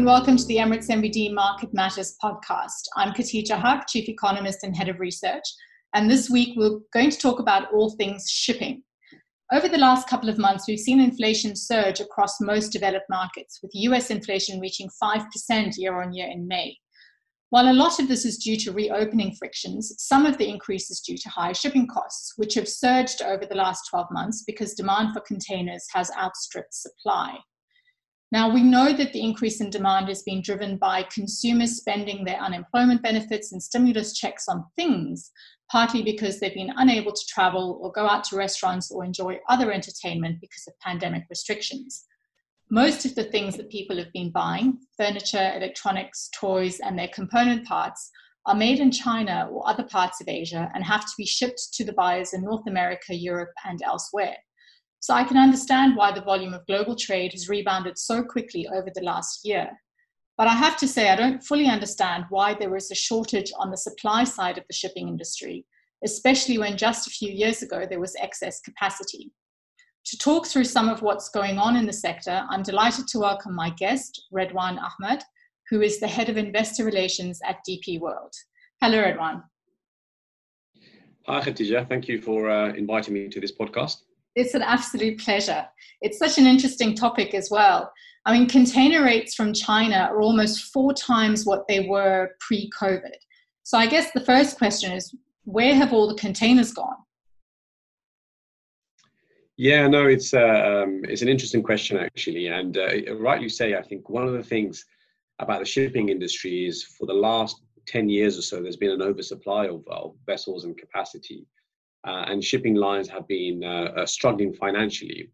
and welcome to the Emirates NBD Market Matters podcast. I'm Khatija Haque, Chief Economist and Head of Research, and this week we're going to talk about all things shipping. Over the last couple of months, we've seen inflation surge across most developed markets, with US inflation reaching 5% year on year in May. While a lot of this is due to reopening frictions, some of the increase is due to higher shipping costs, which have surged over the last 12 months because demand for containers has outstripped supply. Now, we know that the increase in demand has been driven by consumers spending their unemployment benefits and stimulus checks on things, partly because they've been unable to travel or go out to restaurants or enjoy other entertainment because of pandemic restrictions. Most of the things that people have been buying, furniture, electronics, toys, and their component parts, are made in China or other parts of Asia and have to be shipped to the buyers in North America, Europe, and elsewhere. So I can understand why the volume of global trade has rebounded so quickly over the last year. But I have to say, I don't fully understand why there is a shortage on the supply side of the shipping industry, especially when just a few years ago there was excess capacity. To talk through some of what's going on in the sector, I'm delighted to welcome my guest, Redwan Ahmed, who is the head of investor relations at DP World. Hello, Redwan. Hi, Khatija. Thank you for uh, inviting me to this podcast. It's an absolute pleasure. It's such an interesting topic as well. I mean, container rates from China are almost four times what they were pre COVID. So I guess the first question is where have all the containers gone? Yeah, no, it's uh, um, it's an interesting question actually, and uh, rightly say, I think one of the things about the shipping industry is for the last ten years or so, there's been an oversupply of, of vessels and capacity uh, and shipping lines have been uh, uh, struggling financially.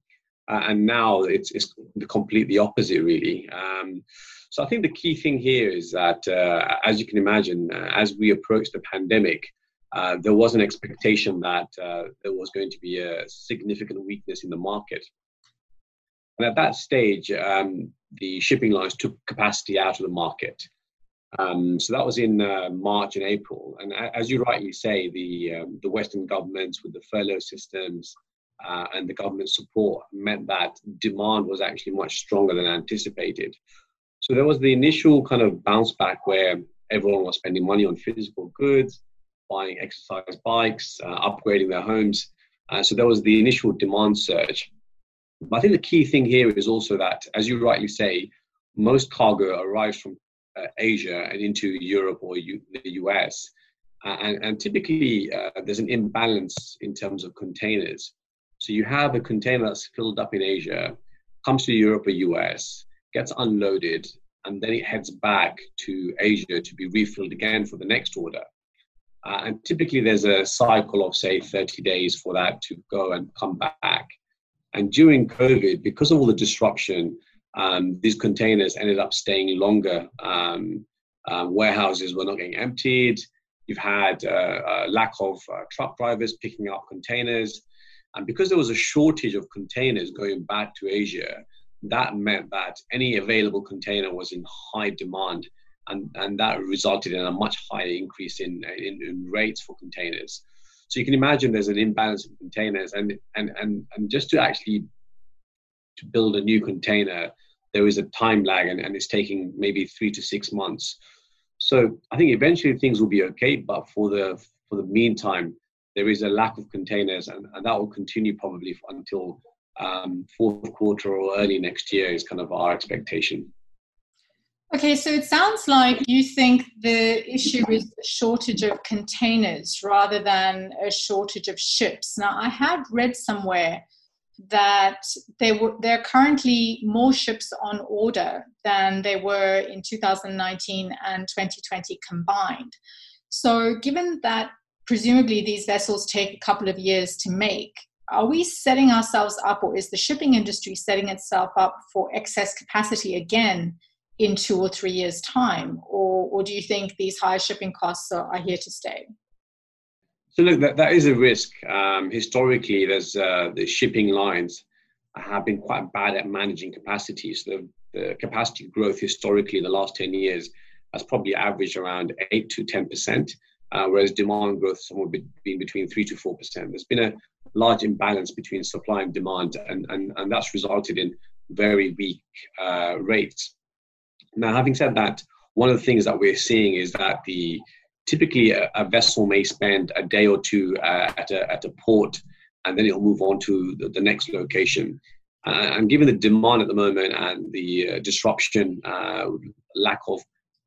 and now it's, it's completely opposite, really. Um, so I think the key thing here is that, as you can imagine, as we approach the pandemic, uh, there was an expectation that uh, there was going to be a significant weakness in the market. And at that stage, um, the shipping lines took capacity out of the market. Um, so that was in uh, March and April. And as you rightly say, the, um, the Western governments with the furlough systems uh, and the government support meant that demand was actually much stronger than anticipated. So there was the initial kind of bounce back where everyone was spending money on physical goods, buying exercise bikes, uh, upgrading their homes. Uh, so there was the initial demand surge. But I think the key thing here is also that, as you rightly say, most cargo arrives from Asia and into Europe or U- the US. Uh, and, and, typically, uh, there's an imbalance in terms of containers. So you have a container that's filled up in Asia, comes to Europe or US, gets unloaded, and then it heads back to Asia to be refilled again for the next order. Uh, and typically, there's a cycle of, say, 30 days for that to go and come back. And during COVID, because of all the disruption, um, these containers ended up staying longer. Um, uh, warehouses were not getting emptied. You've had uh, a lack of uh, truck drivers picking up containers. And because there was a shortage of containers going back to Asia, that meant that any available container was in high demand. And, and that resulted in a much higher increase in, in, in rates for containers. So you can imagine there's an imbalance of containers. And, and, and, and just to actually to build a new container, there is a time lag and, and it's taking maybe three to six months. So I think eventually things will be okay, but for the for the meantime, there is a lack of containers, and, and that will continue probably until um, fourth quarter or early next year is kind of our expectation. Okay, so it sounds like you think the issue is the shortage of containers rather than a shortage of ships. Now, I had read somewhere that they were there are currently more ships on order than they were in 2019 and 2020 combined. So, given that presumably these vessels take a couple of years to make, are we setting ourselves up, or is the shipping industry setting itself up for excess capacity again in two or three years' time? Or, or do you think these higher shipping costs are, are here to stay? So look, that, that is a risk. Um, historically, there's uh, the shipping lines have been quite bad at managing capacity. So the, the capacity growth historically in the last 10 years has probably averaged around 8 to 10%, uh, whereas demand growth somewhere been between 3 to 4%. There's been a large imbalance between supply and demand, and, and, and that's resulted in very weak uh, rates. Now, having said that, one of the things that we're seeing is that the typically a, a vessel may spend a day or two uh, at, a, at a port and then it'll move on to the, the next location. Uh, and given the demand at the moment and the uh, disruption, uh, lack of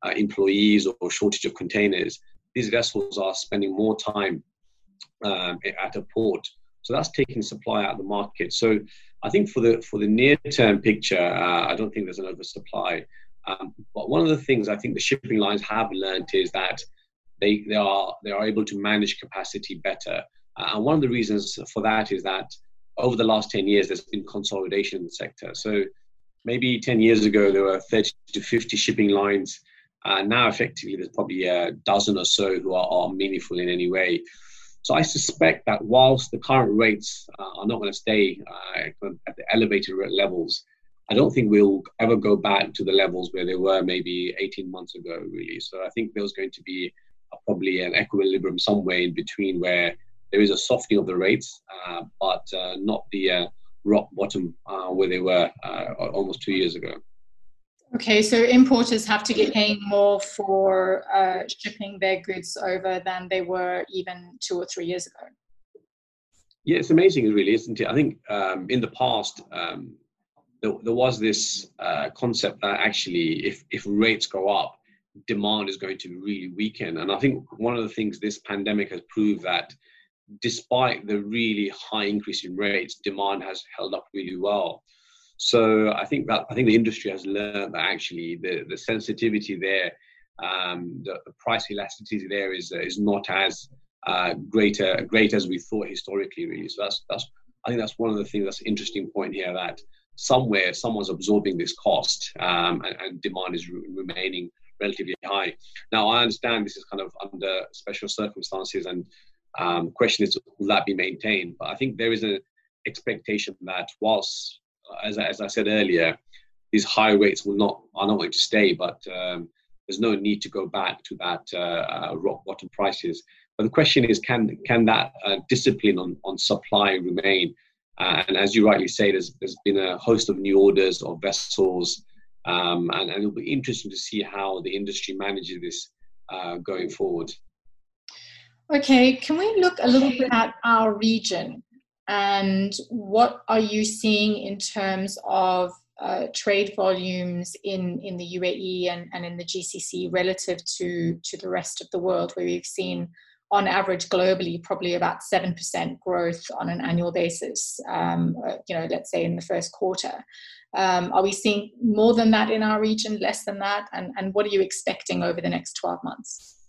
uh, employees or shortage of containers, these vessels are spending more time um, at a port. So that's taking supply out of the market. So I think for the for the near term picture, uh, I don't think there's an oversupply. Um, but one of the things I think the shipping lines have learned is that they, they are they are able to manage capacity better. Uh, and one of the reasons for that is that over the last 10 years, there's been consolidation in the sector. So maybe 10 years ago, there were 30 to 50 shipping lines. Uh, now, effectively, there's probably a dozen or so who are, are, meaningful in any way. So I suspect that whilst the current rates uh, are not going to stay uh, at the elevated levels, I don't think we'll ever go back to the levels where they were maybe 18 months ago, really. So I think there's going to be probably an equilibrium somewhere in between where there is a softening of the rates, uh, but uh, not the uh, rock bottom uh, where they were uh, almost two years ago. Okay, so importers have to get paying more for uh, shipping their goods over than they were even two or three years ago. Yeah, it's amazing, really, isn't it? I think um, in the past, um, there, there was this uh, concept that actually, if if rates go up, demand is going to really weaken. And I think one of the things this pandemic has proved that despite the really high increase in rates, demand has held up really well. So I think that I think the industry has learned that actually the, the sensitivity there, um, the, the, price elasticity there is is not as uh, greater great as we thought historically. Really, so that's that's I think that's one of the things that's interesting point here that somewhere someone's absorbing this cost um, and, and, demand is re- remaining relatively high. Now, I understand this is kind of under special circumstances, and um, question is, will that be maintained? But I think there is an expectation that whilst, as, as I said earlier, these high rates will not are not going to stay, but um, there's no need to go back to that uh, uh, rock bottom prices. But the question is, can can that uh, discipline on, on supply remain? Uh, and as you rightly say, there's, there's been a host of new orders of vessels, um, and, and, it'll be interesting to see how the industry manages this uh, going forward. Okay, can we look a little bit at our region and what are you seeing in terms of uh, trade volumes in, in the UAE and, and in the GCC relative to, to the rest of the world, where we've seen on average globally probably about 7% growth on an annual basis um, uh, you know let's say in the first quarter. Um, are we seeing more than that in our region less than that? And, and what are you expecting over the next 12 months?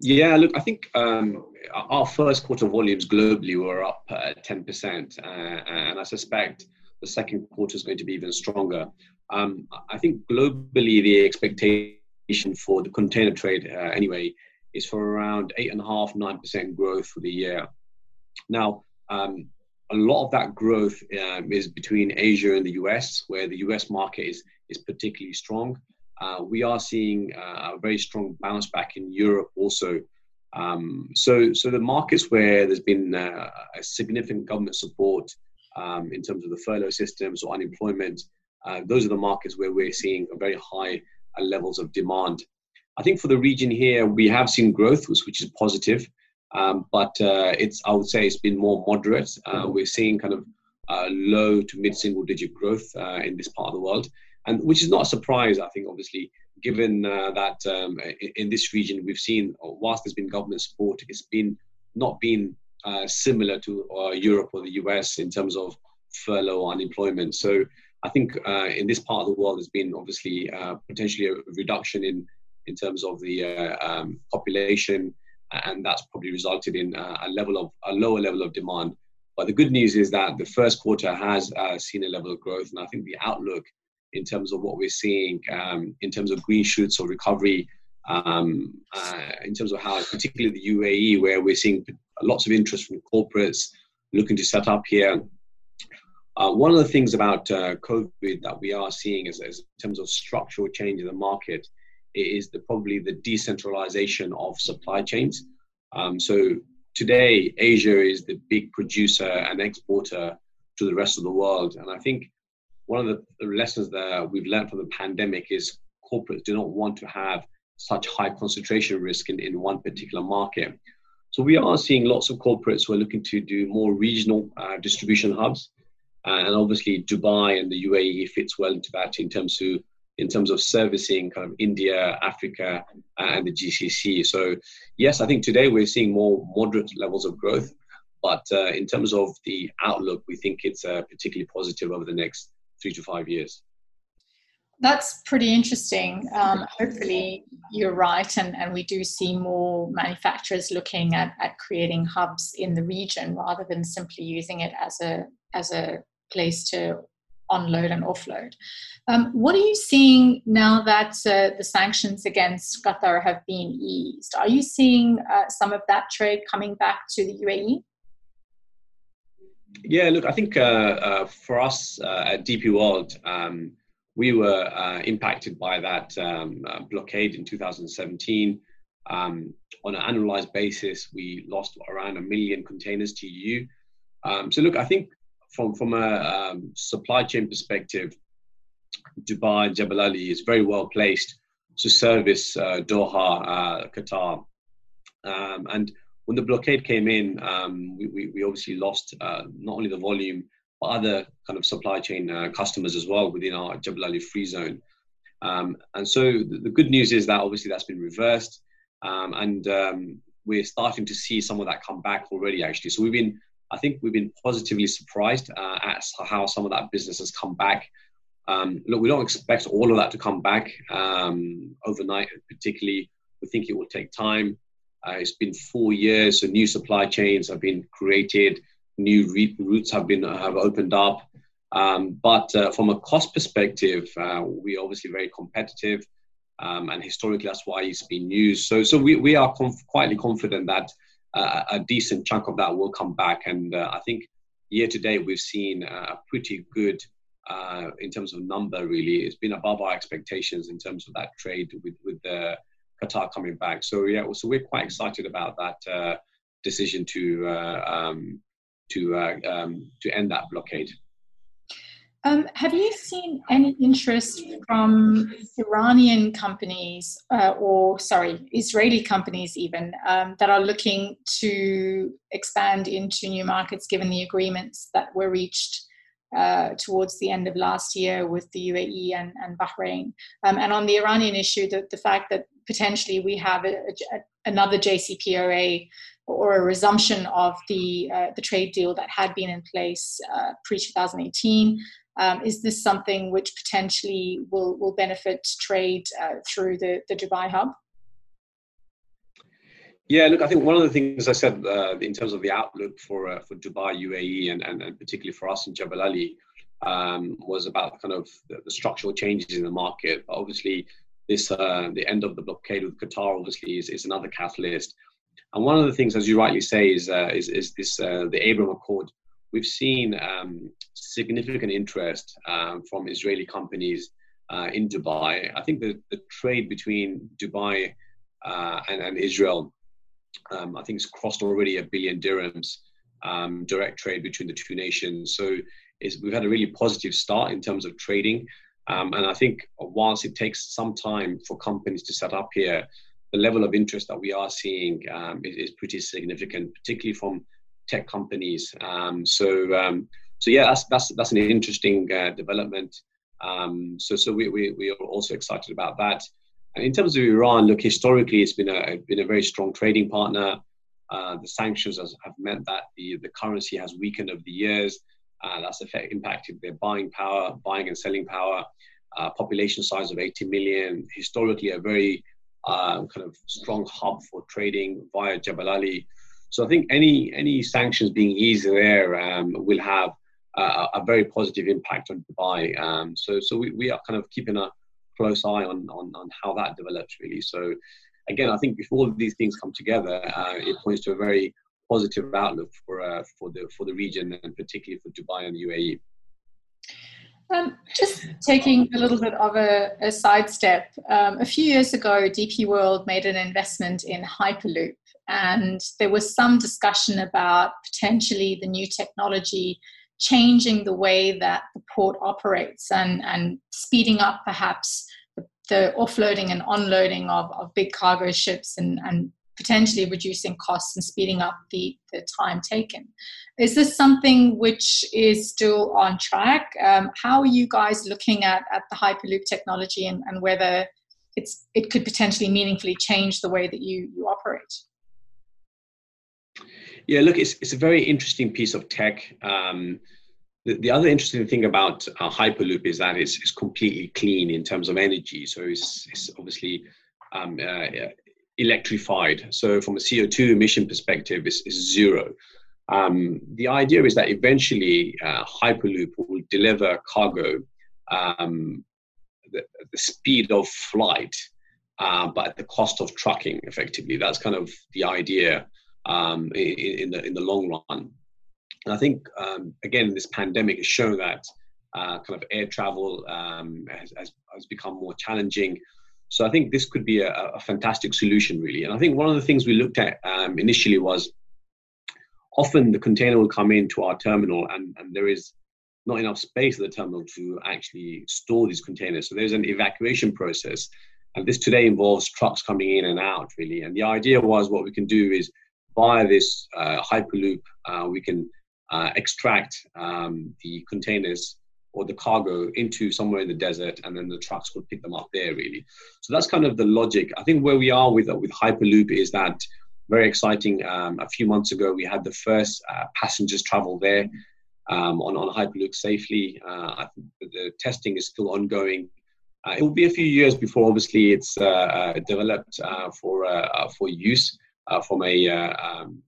Yeah, look, I think um, our first quarter volumes globally were up uh, 10%, uh, and I suspect the second quarter is going to be even stronger. Um, I think globally, the expectation for the container trade, uh, anyway, is for around eight and a half, nine percent growth for the year. Now, um, a lot of that growth um, is between Asia and the US, where the US market is is particularly strong. Uh, we are seeing uh, a very strong bounce back in Europe also. Um, so, so the markets where there's been uh, a significant government support um, in terms of the furlough systems or unemployment, uh, those are the markets where we're seeing very high uh, levels of demand. I think for the region here, we have seen growth, which is positive, um, but uh, it's I would say it's been more moderate. Uh, mm-hmm. we're seeing kind of uh, low to mid single digit growth uh, in this part of the world, and which is not a surprise. I think obviously, given uh, that um, in, in, this region we've seen whilst there's been government support, it's been not been uh, similar to Europe or the US in terms of furlough unemployment. So I think in this part of the world, there's been obviously potentially a reduction in in terms of the uh, um, population, and that's probably resulted in uh, a level of a lower level of demand. But the good news is that the first quarter has uh, seen a level of growth, and I think the outlook in terms of what we're seeing um, in terms of green shoots or recovery, um, uh, in terms of how, particularly the UAE, where we're seeing lots of interest from corporates looking to set up here. Uh, one of the things about uh, COVID that we are seeing is, is, in terms of structural change in the market is the, probably the decentralization of supply chains. Um, so today, Asia is the big producer and exporter to the rest of the world, and I think one of the lessons that we've learned from the pandemic is corporates do not want to have such high concentration risk in, in one particular market. So we are seeing lots of corporates who are looking to do more regional uh, distribution hubs, uh, and obviously Dubai and the UAE fits well into that in terms of in terms of servicing kind of India, Africa, uh, and the GCC. So yes, I think today we're seeing more moderate levels of growth, but uh, in terms of the outlook, we think it's uh, particularly positive over the next three to five years. That's pretty interesting. Um, hopefully, you're right, and, and we do see more manufacturers looking at, at creating hubs in the region rather than simply using it as a as a place to onload and offload. Um, what are you seeing now that uh, the sanctions against Qatar have been eased? Are you seeing uh, some of that trade coming back to the UAE? Yeah, look, I think uh, uh for us uh, at DP World, um, we were uh, impacted by that um, blockade in 2017. Um, on an annualized basis, we lost around a million containers to EU. Um, so, look, I think from from a um, supply chain perspective, Dubai Jebel Ali is very well placed to service uh, Doha, uh, Qatar, um, and when the blockade came in, um, we, we, we, obviously lost uh, not only the volume but other kind of supply chain uh, customers as well within our Jebel Ali free zone. Um, and so the, the, good news is that obviously that's been reversed, um, and um, we're starting to see some of that come back already. Actually, so we've been I think we've been positively surprised uh, at how some of that business has come back. Um, look, we don't expect all of that to come back um, overnight, particularly. We think it will take time. Uh, it's been four years, so new supply chains have been created, new re- routes have been have opened up. Um, but uh, from a cost perspective, uh, we're obviously very competitive, um, and historically that's why it's been used. So, so we, we are conf- quietly confident that uh, a decent chunk of that will come back. And uh, I think year to date, we've seen a pretty good, uh, in terms of number, really. It's been above our expectations in terms of that trade with, with the Qatar coming back. So, yeah, so we're quite excited about that uh, decision to, uh, um, to, uh, um, to end that blockade. Um, have you seen any interest from Iranian companies, uh, or sorry, Israeli companies even, um, that are looking to expand into new markets given the agreements that were reached uh, towards the end of last year with the UAE and, and Bahrain? Um, and on the Iranian issue, the, the fact that potentially we have a, a, another JCPOA or a resumption of the uh, the trade deal that had been in place uh, pre 2018. Um, is this something which potentially will, will benefit trade uh, through the, the Dubai hub? Yeah, look, I think one of the things I said uh, in terms of the outlook for uh, for Dubai, UAE, and, and, and, particularly for us in Jebel Ali um, was about kind of the, the, structural changes in the market. But obviously, this uh, the end of the blockade with Qatar obviously is, is another catalyst. And one of the things, as you rightly say, is uh, is, is this uh, the Abraham Accord we've seen um, significant interest um, from Israeli companies uh, in Dubai. I think the, the trade between Dubai uh, and, and, Israel, um, I think it's crossed already a billion dirhams, um, direct trade between the two nations. So we've had a really positive start in terms of trading. Um, and I think whilst it takes some time for companies to set up here, the level of interest that we are seeing um, is, is pretty significant, particularly from tech companies. Um, so um, so yeah, that's that's that's an interesting uh, development. Um, so so we, we we are also excited about that. And in terms of Iran, look historically, it's been a been a very strong trading partner. Uh, the sanctions has, have meant that the the currency has weakened over the years. Uh, that's effect, impacted their buying power, buying and selling power. Uh, population size of 80 million, historically a very uh, kind of strong hub for trading via Jebel Ali. So I think any any sanctions being eased there um, will have a, a, very positive impact on Dubai. Um, so so we, we are kind of keeping a close eye on, on, on how that develops really. So again, I think before these things come together, uh, it points to a very positive outlook for uh, for the for the region and particularly for Dubai and the UAE. Um, just taking a little bit of a, a sidestep, um, a few years ago, DP World made an investment in Hyperloop, and there was some discussion about potentially the new technology changing the way that the port operates and, and speeding up perhaps the, offloading and onloading of, of big cargo ships and, and potentially reducing costs and speeding up the, the time taken. Is this something which is still on track? Um, how are you guys looking at, at the Hyperloop technology and, and whether it's, it could potentially meaningfully change the way that you, you operate? Yeah, look, it's, it's a very interesting piece of tech. Um, the, the, other interesting thing about uh, Hyperloop is that it's, it's completely clean in terms of energy. So it's, it's obviously um, uh, electrified. So from a CO2 emission perspective, it's, it's zero. Um, the idea is that eventually uh, Hyperloop will deliver cargo um, the, the, speed of flight, uh, but at the cost of trucking. Effectively, that's kind of the idea um, in, in, the in the long run. And I think um, again, this pandemic has shown that uh, kind of air travel um, has, has, become more challenging. So I think this could be a, a, fantastic solution, really. And I think one of the things we looked at um, initially was often the container will come into our terminal and, and there is not enough space at the terminal to actually store these containers. So there's an evacuation process. And this today involves trucks coming in and out, really. And the idea was what we can do is via this uh, Hyperloop, uh, we can uh, extract um, the containers or the cargo into somewhere in the desert, and then the trucks will pick them up there. Really, so that's kind of the logic. I think where we are with with Hyperloop is that very exciting. Um, a few months ago, we had the first uh, passengers travel there um, on on Hyperloop safely. Uh, the testing is still ongoing. Uh, it will be a few years before, obviously, it's developed for for use from a um,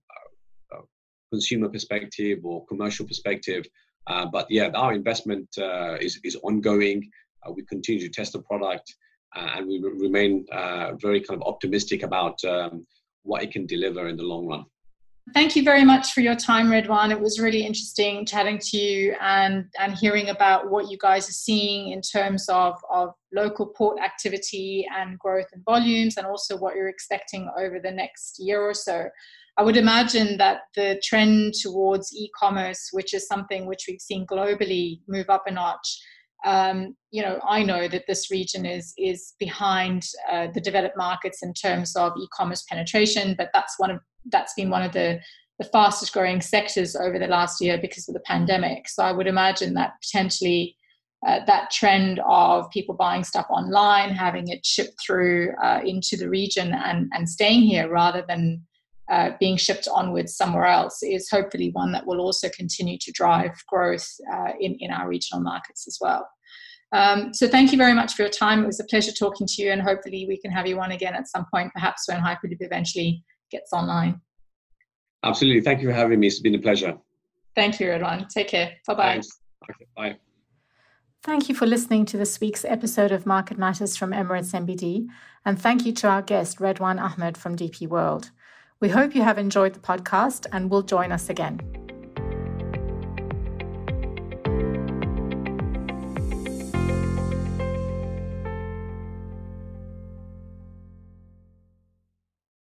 consumer perspective or commercial perspective. Uh, but yeah, our investment uh, is, is ongoing. Uh, we continue to test the product and we re- remain very kind of optimistic about um, what it can deliver in the long run. Thank you very much for your time, Redwan. It was really interesting chatting to you and, and hearing about what you guys are seeing in terms of, of local port activity and growth and volumes, and also what you're expecting over the next year or so. I would imagine that the trend towards e-commerce, which is something which we've seen globally move up a notch, um, you know, I know that this region is is behind uh, the developed markets in terms of e-commerce penetration, but that's one of that's been one of the the fastest growing sectors over the last year because of the pandemic. So I would imagine that potentially uh, that trend of people buying stuff online, having it shipped through uh, into the region and, and staying here rather than uh, being shipped onwards somewhere else is hopefully one that will also continue to drive growth uh, in, in our regional markets as well. Um, so thank you very much for your time. It was a pleasure talking to you, and hopefully we can have you on again at some point, perhaps when Hyperloop eventually gets online. Absolutely. Thank you for having me. It's been a pleasure. Thank you, everyone. Take care. Bye bye. Okay, bye. Thank you for listening to this week's episode of Market Matters from Emirates NBD, and thank you to our guest, Redwan Ahmed from DP World. We hope you have enjoyed the podcast and will join us again.